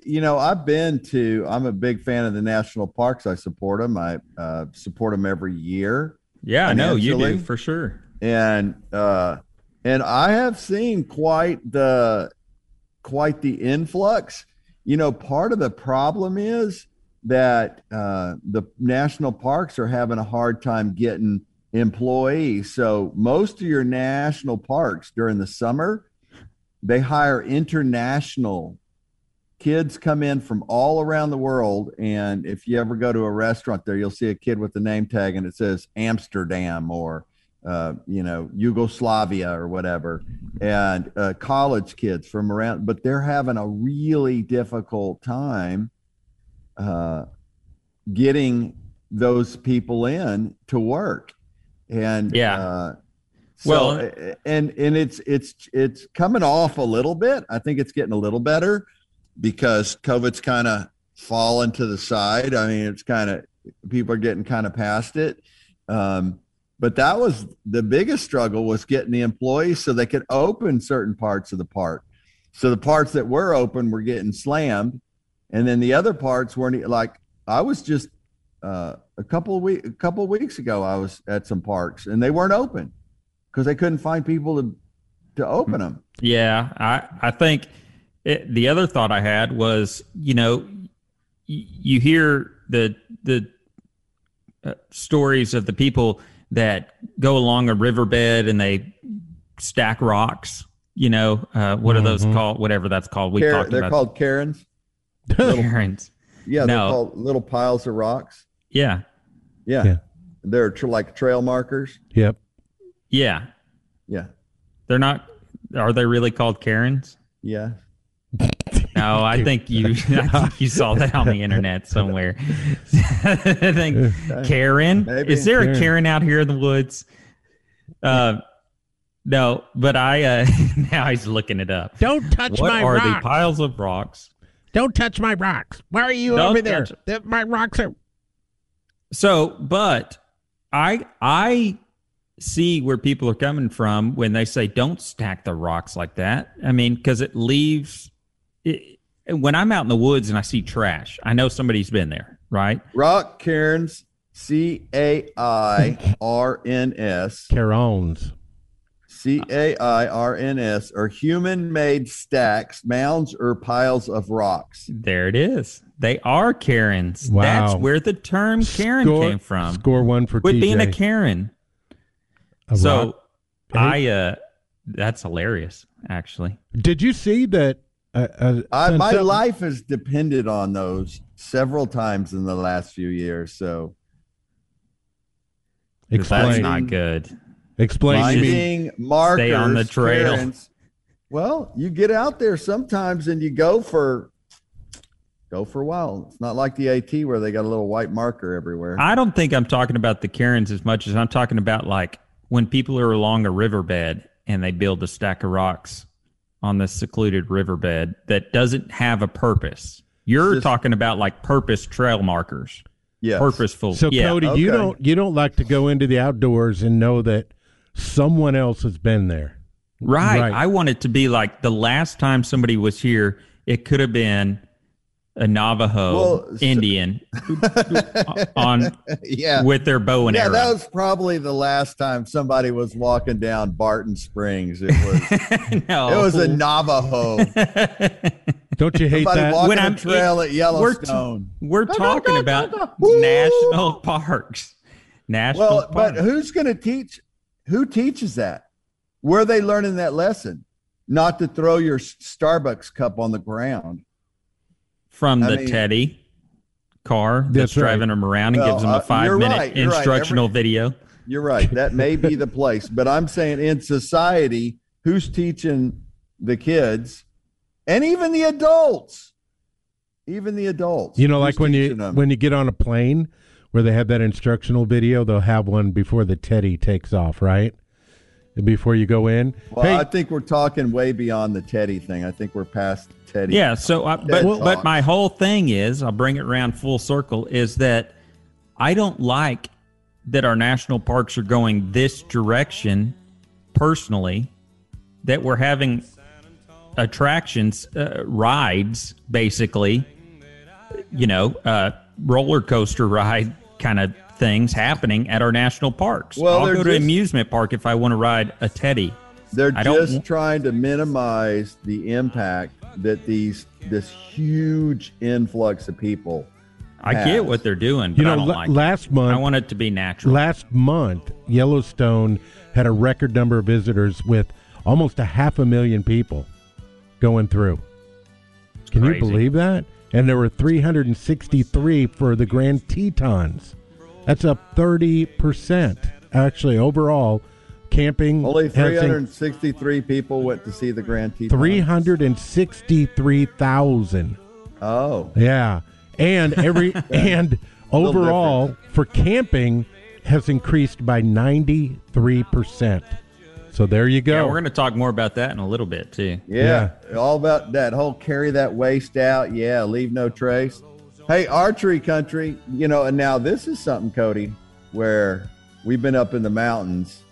[SPEAKER 4] You know, I've been to. I'm a big fan of the national parks. I support them. I uh, support them every year,
[SPEAKER 6] Yeah, I know you do for sure.
[SPEAKER 4] and uh, and I have seen quite the quite the influx. You know, part of the problem is that uh, the national parks are having a hard time getting employees. So most of your national parks during the summer, they hire international kids come in from all around the world and if you ever go to a restaurant there you'll see a kid with the name tag and it says amsterdam or uh, you know yugoslavia or whatever and uh, college kids from around but they're having a really difficult time uh, getting those people in to work and
[SPEAKER 6] Yeah.
[SPEAKER 4] uh, so,
[SPEAKER 6] Well-
[SPEAKER 4] and and it's it's it's coming off a little bit. I think it's getting a little better because COVID's kind of fallen to the side. I mean, it's kind of people are getting kind of past it. Um, but that was the biggest struggle was getting the employees so they could open certain parts of the park. So the parts that were open were getting slammed, and then the other parts weren't like I was just uh, a couple of week a couple of weeks ago. I was at some parks and they weren't open because they couldn't find people to to open them.
[SPEAKER 6] Yeah, I I think it, the other thought I had was, you know, y- you hear the the uh, stories of the people that go along a riverbed and they stack rocks. You know, uh, what are those called? Whatever that's called. We
[SPEAKER 4] Kar-
[SPEAKER 6] talked
[SPEAKER 4] they're
[SPEAKER 6] about
[SPEAKER 4] called Karens.
[SPEAKER 6] Karens.
[SPEAKER 4] Yeah, they're
[SPEAKER 6] No.
[SPEAKER 4] called little piles of rocks.
[SPEAKER 6] Yeah,
[SPEAKER 4] Yeah,
[SPEAKER 5] Yeah.
[SPEAKER 4] they're tr- like trail markers.
[SPEAKER 5] Yep.
[SPEAKER 6] yeah.
[SPEAKER 4] Yeah,
[SPEAKER 6] They're not. Are they really called Karens?
[SPEAKER 4] yeah.
[SPEAKER 6] No, I think you. I think you saw that on the internet somewhere. I think Karen.
[SPEAKER 4] Maybe.
[SPEAKER 6] Is there a
[SPEAKER 5] Karen.
[SPEAKER 6] Karen out here in the woods? Uh, no, but I. Uh, now he's looking it up.
[SPEAKER 5] Don't touch
[SPEAKER 6] What
[SPEAKER 5] my
[SPEAKER 6] are the
[SPEAKER 5] rocks.
[SPEAKER 6] piles of rocks?
[SPEAKER 5] Don't touch my rocks. Why are you
[SPEAKER 6] Don't
[SPEAKER 5] over there? The- My rocks are.
[SPEAKER 6] So, but I I see where people are coming from when they say don't stack the rocks like that. I mean, because it leaves. It, when I'm out in the woods and I see trash, I know somebody's been there, right?
[SPEAKER 4] Rock cairns, C A I R N S,
[SPEAKER 5] Carones.
[SPEAKER 4] C A I R N S, are human-made stacks, mounds, or piles of rocks.
[SPEAKER 6] There it is. They are Karens.
[SPEAKER 5] Wow.
[SPEAKER 6] That's where the term Karen
[SPEAKER 5] Score-
[SPEAKER 6] came from.
[SPEAKER 5] Score one for
[SPEAKER 6] Quit
[SPEAKER 5] TJ.
[SPEAKER 6] being a Karen.
[SPEAKER 5] A
[SPEAKER 6] so
[SPEAKER 5] rock.
[SPEAKER 6] I uh that's hilarious, actually.
[SPEAKER 5] Did you see that? Uh, uh,
[SPEAKER 4] I, my
[SPEAKER 5] Sunset-
[SPEAKER 4] life has depended on those several times in the last few years. So
[SPEAKER 6] That's not good.
[SPEAKER 5] Explain to me.
[SPEAKER 4] finding markers,
[SPEAKER 6] on the trail.
[SPEAKER 4] cairns. Well, you get out there sometimes and you go for go for a while. It's not like the AT where they got a little white marker everywhere.
[SPEAKER 6] I don't think I'm talking about the Karens as much as I'm talking about like when people are along a riverbed and they build a stack of rocks on this secluded riverbed that doesn't have a purpose. You're
[SPEAKER 4] Just-
[SPEAKER 6] talking about like purpose trail markers,
[SPEAKER 4] yes.
[SPEAKER 6] purposeful.
[SPEAKER 5] So
[SPEAKER 6] yeah.
[SPEAKER 5] Cody, you don't you don't like to go into the outdoors and know that someone else has been there.
[SPEAKER 6] Right.
[SPEAKER 5] Right.
[SPEAKER 6] I want it to be like the last time somebody was here, it could have been a Navajo
[SPEAKER 4] Well, so-
[SPEAKER 6] Indian on
[SPEAKER 4] yeah.
[SPEAKER 6] with their bow and
[SPEAKER 4] yeah,
[SPEAKER 6] arrow.
[SPEAKER 4] Yeah, that was probably the last time somebody was walking down Barton Springs. It was
[SPEAKER 6] no.
[SPEAKER 4] it was a Navajo.
[SPEAKER 5] Don't you hate
[SPEAKER 4] Somebody
[SPEAKER 5] that?
[SPEAKER 4] walking
[SPEAKER 6] When I'm
[SPEAKER 4] trail at
[SPEAKER 6] we're, t-
[SPEAKER 4] Yellowstone.
[SPEAKER 6] we're talking about national parks. National
[SPEAKER 4] well, but who's going to teach? Who teaches that? Where are they learning that lesson? Not to throw your Starbucks cup on the ground.
[SPEAKER 6] From
[SPEAKER 4] I
[SPEAKER 6] the
[SPEAKER 4] mean-
[SPEAKER 6] Teddy car that's,
[SPEAKER 5] That's right.
[SPEAKER 6] driving them around and
[SPEAKER 4] Well,
[SPEAKER 6] gives them
[SPEAKER 4] uh,
[SPEAKER 6] a five
[SPEAKER 4] you're
[SPEAKER 6] minute
[SPEAKER 4] right, you're right.
[SPEAKER 6] instructional
[SPEAKER 4] Every-
[SPEAKER 6] video.
[SPEAKER 4] You're right. That may be the place, but I'm saying in society, who's teaching the kids and even the adults? Even the adults.
[SPEAKER 5] You know, like when you
[SPEAKER 4] them?
[SPEAKER 5] when you get on a plane where they have that instructional video, they'll have one before the teddy takes off, right? Before you go in.
[SPEAKER 4] Well,
[SPEAKER 5] hey,
[SPEAKER 4] I think we're talking way beyond the Teddy thing. I think we're past Teddy.
[SPEAKER 6] Yeah. So, I, but
[SPEAKER 4] Dead
[SPEAKER 6] but my whole thing is, I'll bring it around full circle. Is that I don't like that our national parks are going this direction. Personally, that we're having attractions, uh, rides, basically, you know, uh, roller coaster ride kind of things happening at our national parks.
[SPEAKER 4] Well,
[SPEAKER 6] I'll
[SPEAKER 4] they're
[SPEAKER 6] go to an amusement park if I want to ride a teddy.
[SPEAKER 4] They're
[SPEAKER 6] I don't
[SPEAKER 4] just trying to minimize the impact that these this huge influx of people.
[SPEAKER 6] I
[SPEAKER 4] has.
[SPEAKER 6] get what they're doing, but
[SPEAKER 5] You know,
[SPEAKER 6] I don't
[SPEAKER 5] la-
[SPEAKER 6] like
[SPEAKER 5] last
[SPEAKER 6] it.
[SPEAKER 5] month-
[SPEAKER 6] I want it to be natural.
[SPEAKER 5] Last month, Yellowstone had a record number of visitors with almost a half a million people going through. Can
[SPEAKER 6] crazy.
[SPEAKER 5] you believe that? And there were 363 for the Grand Tetons. That's up 30%. Actually, overall, camping
[SPEAKER 4] Only
[SPEAKER 5] has in-
[SPEAKER 4] 363 people went to see the Grand Teton.
[SPEAKER 5] 363,000.
[SPEAKER 4] Oh,
[SPEAKER 5] Yeah. And every and
[SPEAKER 4] Little
[SPEAKER 5] overall for camping has increased by 93%. So there you go.
[SPEAKER 6] yeah, we're going to talk more about that in a little bit too.
[SPEAKER 4] yeah. All about that whole carry that waste out. Yeah, leave no trace. Hey, archery country, you know, and now this is something, Cody, where we've been up in the mountains,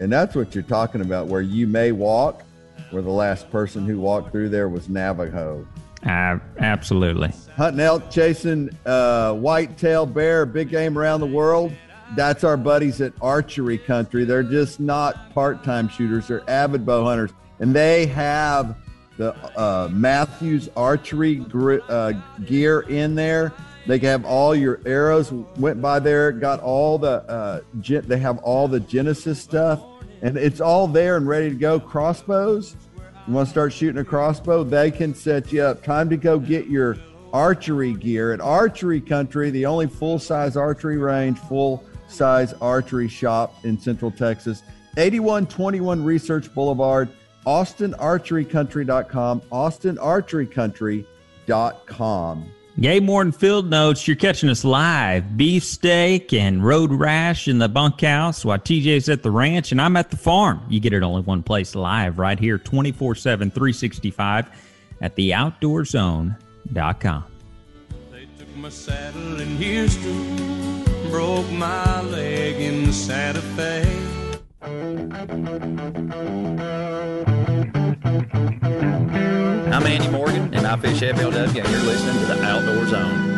[SPEAKER 4] and that's what you're talking about, where you may walk, where the last person who walked through there was Navajo.
[SPEAKER 6] Uh, absolutely.
[SPEAKER 4] hunting elk, chasing uh, whitetail bear, big game around the world. That's our buddies at Archery Country. They're just not part-time shooters; they're avid bow hunters, and they have the uh, Mathews archery gr- uh, gear in there. They have all your arrows. Went by there, got all the. Uh, gen- they have all the Genesis stuff, and it's all there and ready to go. Crossbows. You want to start shooting a crossbow? They can set you up. Time to go get your archery gear at Archery Country, the only full size archery range, full size archery shop in Central Texas. 8121 Research Boulevard, AustinArcheryCountry.com, AustinArcheryCountry.com.
[SPEAKER 6] Game Warden Field Notes, you're catching us live. Beefsteak and Road Rash in the bunkhouse while TJ's at the ranch and I'm at the farm. You get it only one place live right here 24 7, 365 at theoutdoorzone.com.
[SPEAKER 3] They took my saddle in Houston, broke my leg in Santa Fe.
[SPEAKER 10] I'm Andy Morgan, and I fish FLW, and you're listening to the Outdoor Zone.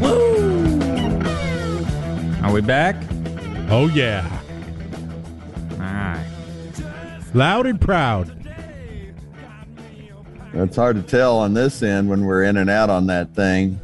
[SPEAKER 10] Woo!
[SPEAKER 6] Are we back?
[SPEAKER 5] oh yeah.
[SPEAKER 6] All right.
[SPEAKER 5] Loud and proud.
[SPEAKER 4] It's hard to tell on this end when we're in and out on that thing.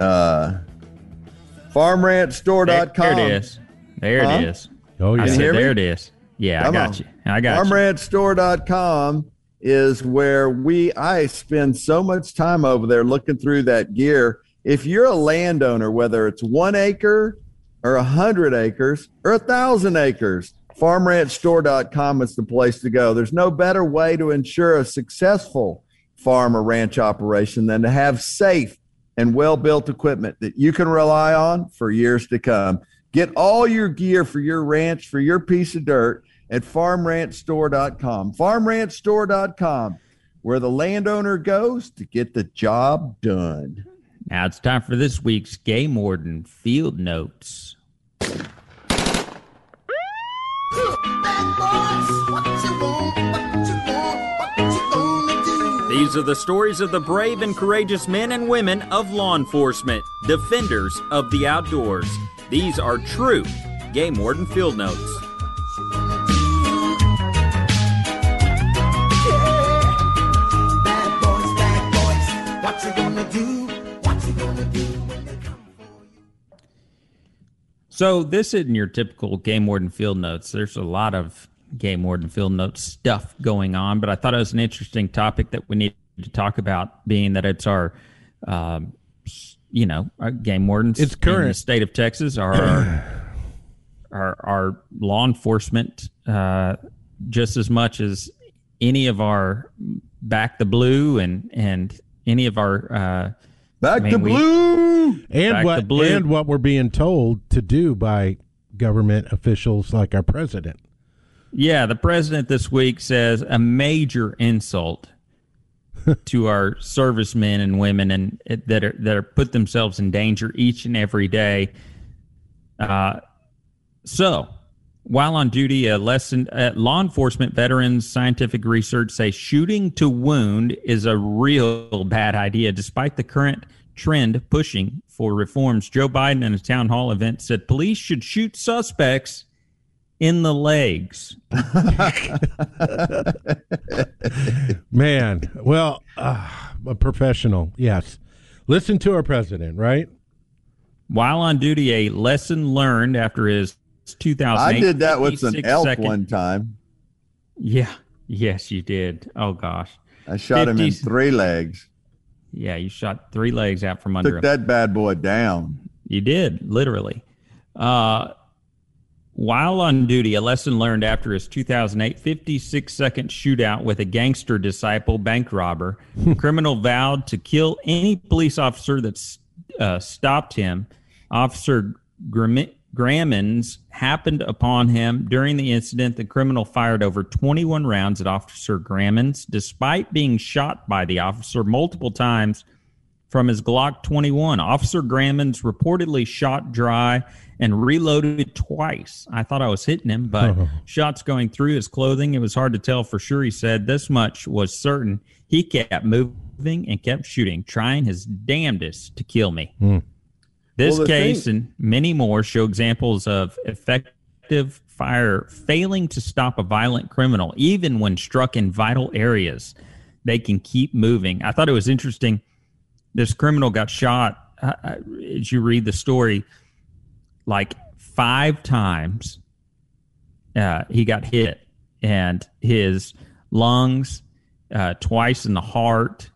[SPEAKER 4] Uh,
[SPEAKER 6] There,
[SPEAKER 4] FarmRanchStore.com.
[SPEAKER 6] there it is. There
[SPEAKER 4] Huh?
[SPEAKER 6] it is.
[SPEAKER 5] Oh yeah.
[SPEAKER 4] you
[SPEAKER 6] said, there it is. Yeah,
[SPEAKER 4] Come
[SPEAKER 6] I got
[SPEAKER 4] on.
[SPEAKER 6] you. I got you.
[SPEAKER 4] FarmRanchStore.com is where we I spend so much time over there looking through that gear. If you're a landowner, whether it's one acre or a hundred acres or a thousand acres, FarmRanchStore.com is the place to go. There's no better way to ensure a successful farm or ranch operation than to have safe and well-built equipment that you can rely on for years to come. Get all your gear for your ranch, for your piece of dirt at farmranchstore.com. Farmranchstore.com, where the landowner goes to get the job done.
[SPEAKER 6] Now it's time for this week's Game Warden Field Notes. These are the stories of the brave and courageous men and women of law enforcement, defenders of the outdoors. These are true Game Warden Field Notes. So this isn't your typical game warden field notes. There's a lot of game warden field notes stuff going on, but I thought it was an interesting topic that we need to talk about, being that it's our, um, you know, our game wardens.
[SPEAKER 5] It's
[SPEAKER 6] in the
[SPEAKER 5] current.
[SPEAKER 6] state of Texas are our, our, our law enforcement uh, just as much as any of our back the blue and and any of our uh,
[SPEAKER 4] Back
[SPEAKER 6] I mean,
[SPEAKER 4] to
[SPEAKER 6] we-
[SPEAKER 4] blue.
[SPEAKER 5] And what
[SPEAKER 6] blue.
[SPEAKER 5] and what we're being told to do by government officials like our president.
[SPEAKER 6] Yeah, the president this week says a major insult to our servicemen and women and that are that are put themselves in danger each and every day. Uh, so, while on duty, a lesson uh, law enforcement veterans scientific research say shooting to wound is a real bad idea, despite the current trend pushing for reforms. Joe Biden in a town hall event said police should shoot suspects in the legs.
[SPEAKER 5] Man, well, uh, a professional, yes. Listen to our president, right?
[SPEAKER 6] While on duty, a lesson learned after his 2008.
[SPEAKER 4] I did that with an
[SPEAKER 6] 56
[SPEAKER 4] elk
[SPEAKER 6] second-
[SPEAKER 4] one time.
[SPEAKER 6] Yeah. Yes, you did. Oh gosh.
[SPEAKER 4] I shot him in three legs.
[SPEAKER 6] Yeah, you shot three legs out from under
[SPEAKER 4] Took
[SPEAKER 6] him.
[SPEAKER 4] that bad boy down.
[SPEAKER 6] You did, literally. Uh, while on duty, a lesson learned after his 2008 56 second shootout with a gangster disciple bank robber, the criminal vowed to kill any police officer that uh, stopped him. Officer Gram- Grammons happened upon him during the incident. The criminal fired over 21 rounds at Officer Grammons, despite being shot by the officer multiple times from his Glock 21. Officer Grammons reportedly shot dry and reloaded twice. I thought I was hitting him, but shots going through his clothing, it was hard to tell for sure. He said this much was certain. He kept moving and kept shooting, trying his damnedest to kill me. Hmm. This
[SPEAKER 4] Well,
[SPEAKER 6] case
[SPEAKER 4] thing-
[SPEAKER 6] and many more show examples of effective fire failing to stop a violent criminal, even when struck in vital areas. They can keep moving. I thought it was interesting. This criminal got shot. uh, uh, As you read the story, like five times, uh, he got hit, and his lungs, uh, twice in the heart.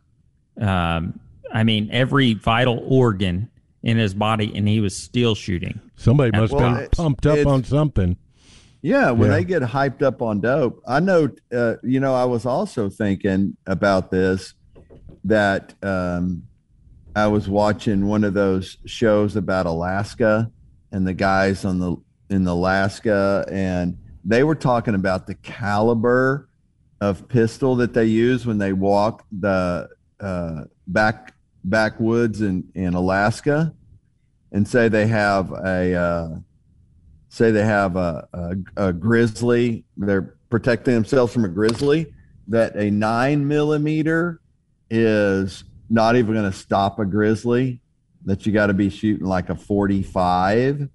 [SPEAKER 6] Um, I mean, every vital organ in his body, and he was still shooting.
[SPEAKER 5] Somebody must
[SPEAKER 4] Well,
[SPEAKER 5] have been pumped up on something.
[SPEAKER 4] Yeah, when
[SPEAKER 5] Yeah.
[SPEAKER 4] they get hyped up on dope, I know. Uh, you know, I was also thinking about this that um, I was watching one of those shows about Alaska and the guys on the in Alaska, and they were talking about the caliber of pistol that they use when they walk the uh, back backwoods in in Alaska, and say they have a. Uh, say they have a, a, a grizzly, they're protecting themselves from a grizzly, that a nine millimeter is not even going to stop a grizzly, that you got to be shooting like a 45.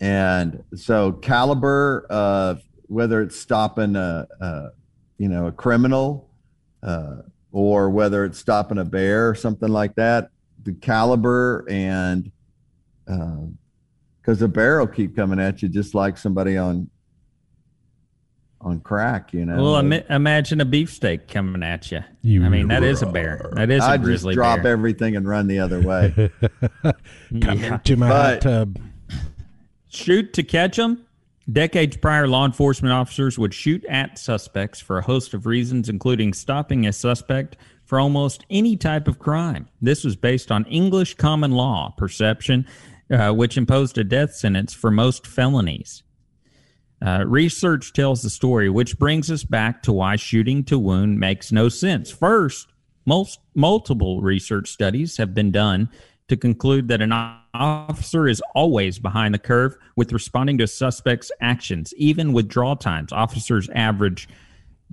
[SPEAKER 4] And so, caliber of whether it's stopping a, a you know, a criminal uh, or whether it's stopping a bear or something like that, the caliber and because the bear will keep coming at you just like somebody on on crack, you know.
[SPEAKER 6] Well, ima- imagine a beefsteak coming at you.
[SPEAKER 5] You
[SPEAKER 6] I mean, that is a bear. That is a
[SPEAKER 4] I just
[SPEAKER 6] grizzly
[SPEAKER 4] drop
[SPEAKER 6] bear.
[SPEAKER 4] everything and run the other way.
[SPEAKER 5] Come
[SPEAKER 6] Yeah.
[SPEAKER 5] into my hot
[SPEAKER 4] But-
[SPEAKER 5] tub.
[SPEAKER 6] Shoot to catch them. Decades prior, law enforcement officers would shoot at suspects for a host of reasons, including stopping a suspect for almost any type of crime. This was based on English common law perception, uh, which imposed a death sentence for most felonies. Uh, research tells the story, which brings us back to why shooting to wound makes no sense. First, most multiple research studies have been done to conclude that an officer is always behind the curve with responding to suspect's actions, even with draw times. Officers' average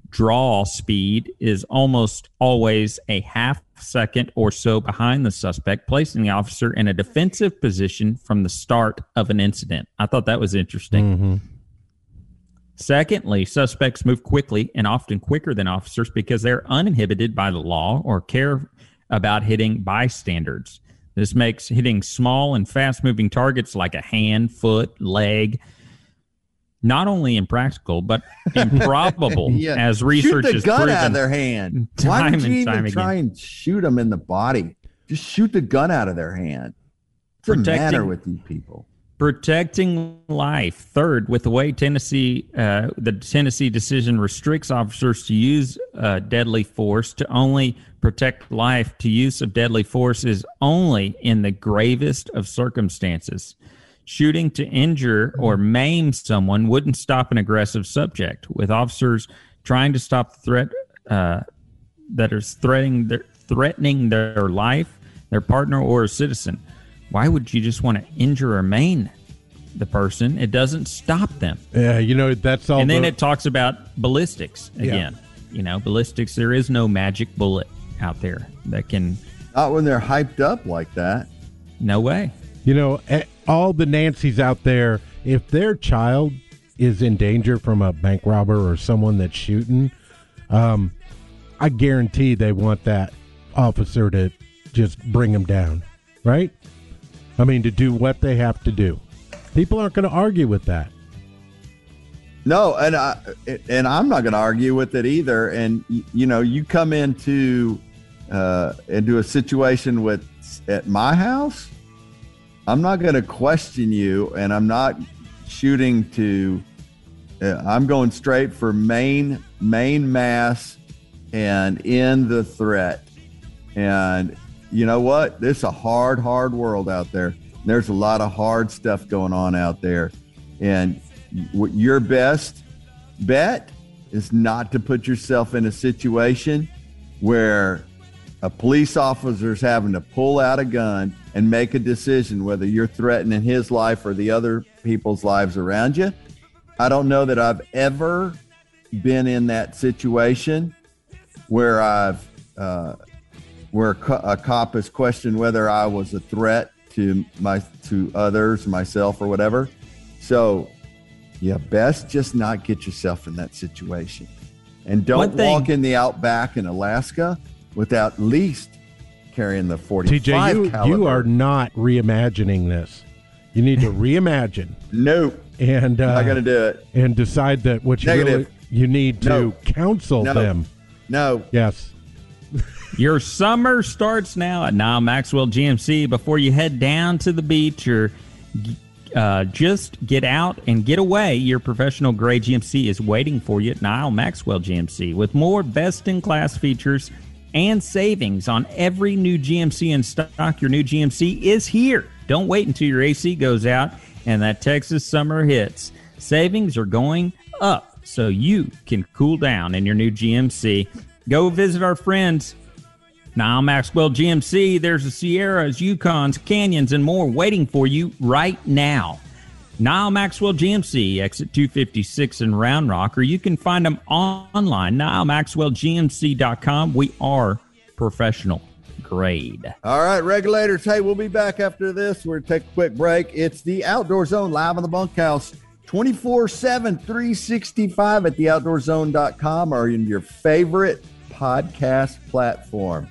[SPEAKER 6] draw speed is almost always a half second or so behind the suspect, placing the officer in a defensive position from the start of an incident. I thought that was interesting. Secondly, suspects move quickly and often quicker than officers because they're uninhibited by the law or care about hitting bystanders. This makes hitting small and fast moving targets like a hand, foot, leg not only impractical but improbable
[SPEAKER 4] Yeah.
[SPEAKER 6] as research
[SPEAKER 4] shoot the gun
[SPEAKER 6] proven.
[SPEAKER 4] out of their hand. Why would you
[SPEAKER 6] and time
[SPEAKER 4] even try
[SPEAKER 6] again.
[SPEAKER 4] and shoot them in the body? Just shoot the gun out of their hand. What's the matter with these people?
[SPEAKER 6] Protecting life. Third, with the way Tennessee, uh, the Tennessee decision restricts officers to use uh, deadly force to only protect life. To use of deadly force is only in the gravest of circumstances. Shooting to injure or maim someone wouldn't stop an aggressive subject. With officers trying to stop the threat, uh, that is threatening their threatening their life, their partner, or a citizen. Why would you just want to injure or maim the person? It doesn't stop them.
[SPEAKER 5] Yeah, you know that's all.
[SPEAKER 6] and then
[SPEAKER 5] the-
[SPEAKER 6] it talks about ballistics
[SPEAKER 5] Yeah.
[SPEAKER 6] again. You know, ballistics. There is no magic bullet out there that can.
[SPEAKER 4] Not when they're hyped up like that.
[SPEAKER 6] No way.
[SPEAKER 5] You know, eh, all the Nancys out there, if their child is in danger from a bank robber or someone that's shooting, um, I guarantee they want that officer to just bring them down, right? I mean, to do what they have to do. People aren't going to argue with that.
[SPEAKER 4] No, and I and I'm not going to argue with it either. And you know, you come into uh, into a situation with at my house, I'm not going to question you, and I'm not shooting to. Uh, I'm going straight for main main mass and end the threat. And you know what? This is a hard, hard world out there. There's a lot of hard stuff going on out there, and your best bet is not to put yourself in a situation where a police officer is having to pull out a gun and make a decision whether you're threatening his life or the other people's lives around you. I don't know that I've ever been in that situation where I've uh, where a, co- a cop has questioned whether I was a threat to my to others, myself, or whatever. So, you best just not get yourself in that situation, and don't
[SPEAKER 6] thing-
[SPEAKER 4] walk in the outback in Alaska without at least carrying the forty-five
[SPEAKER 5] TJ, you,
[SPEAKER 4] caliber.
[SPEAKER 5] you are not reimagining this. You need to reimagine
[SPEAKER 4] nope.
[SPEAKER 5] and uh,
[SPEAKER 4] Not gonna do it.
[SPEAKER 5] and decide that what you
[SPEAKER 4] Negative.
[SPEAKER 5] really you need to
[SPEAKER 4] No.
[SPEAKER 5] counsel
[SPEAKER 4] No.
[SPEAKER 5] them.
[SPEAKER 4] No,
[SPEAKER 5] Yes.
[SPEAKER 6] Your summer starts now at Nyle Maxwell GMC. Before you head down to the beach or uh, just get out and get away, your professional grade GMC is waiting for you at Nyle Maxwell GMC with more best in class features and savings on every new GMC in stock. Your new GMC is here. Don't wait until your AC goes out and that Texas summer hits. Savings are going up so you can cool down in your new GMC. Go visit our friends Nyle Maxwell GMC. There's the Sierras, Yukons, Canyons, and more waiting for you right now. Nyle Maxwell GMC, exit 256 in Round Rock, or you can find them online, NyleMaxwellGMC.com. We are professional grade.
[SPEAKER 4] All right, regulators. Hey, we'll be back after this. We're going to take a quick break. It's the Outdoor Zone live on the bunkhouse 24 7, 365 at theoutdoorzone.com or in your favorite podcast platform.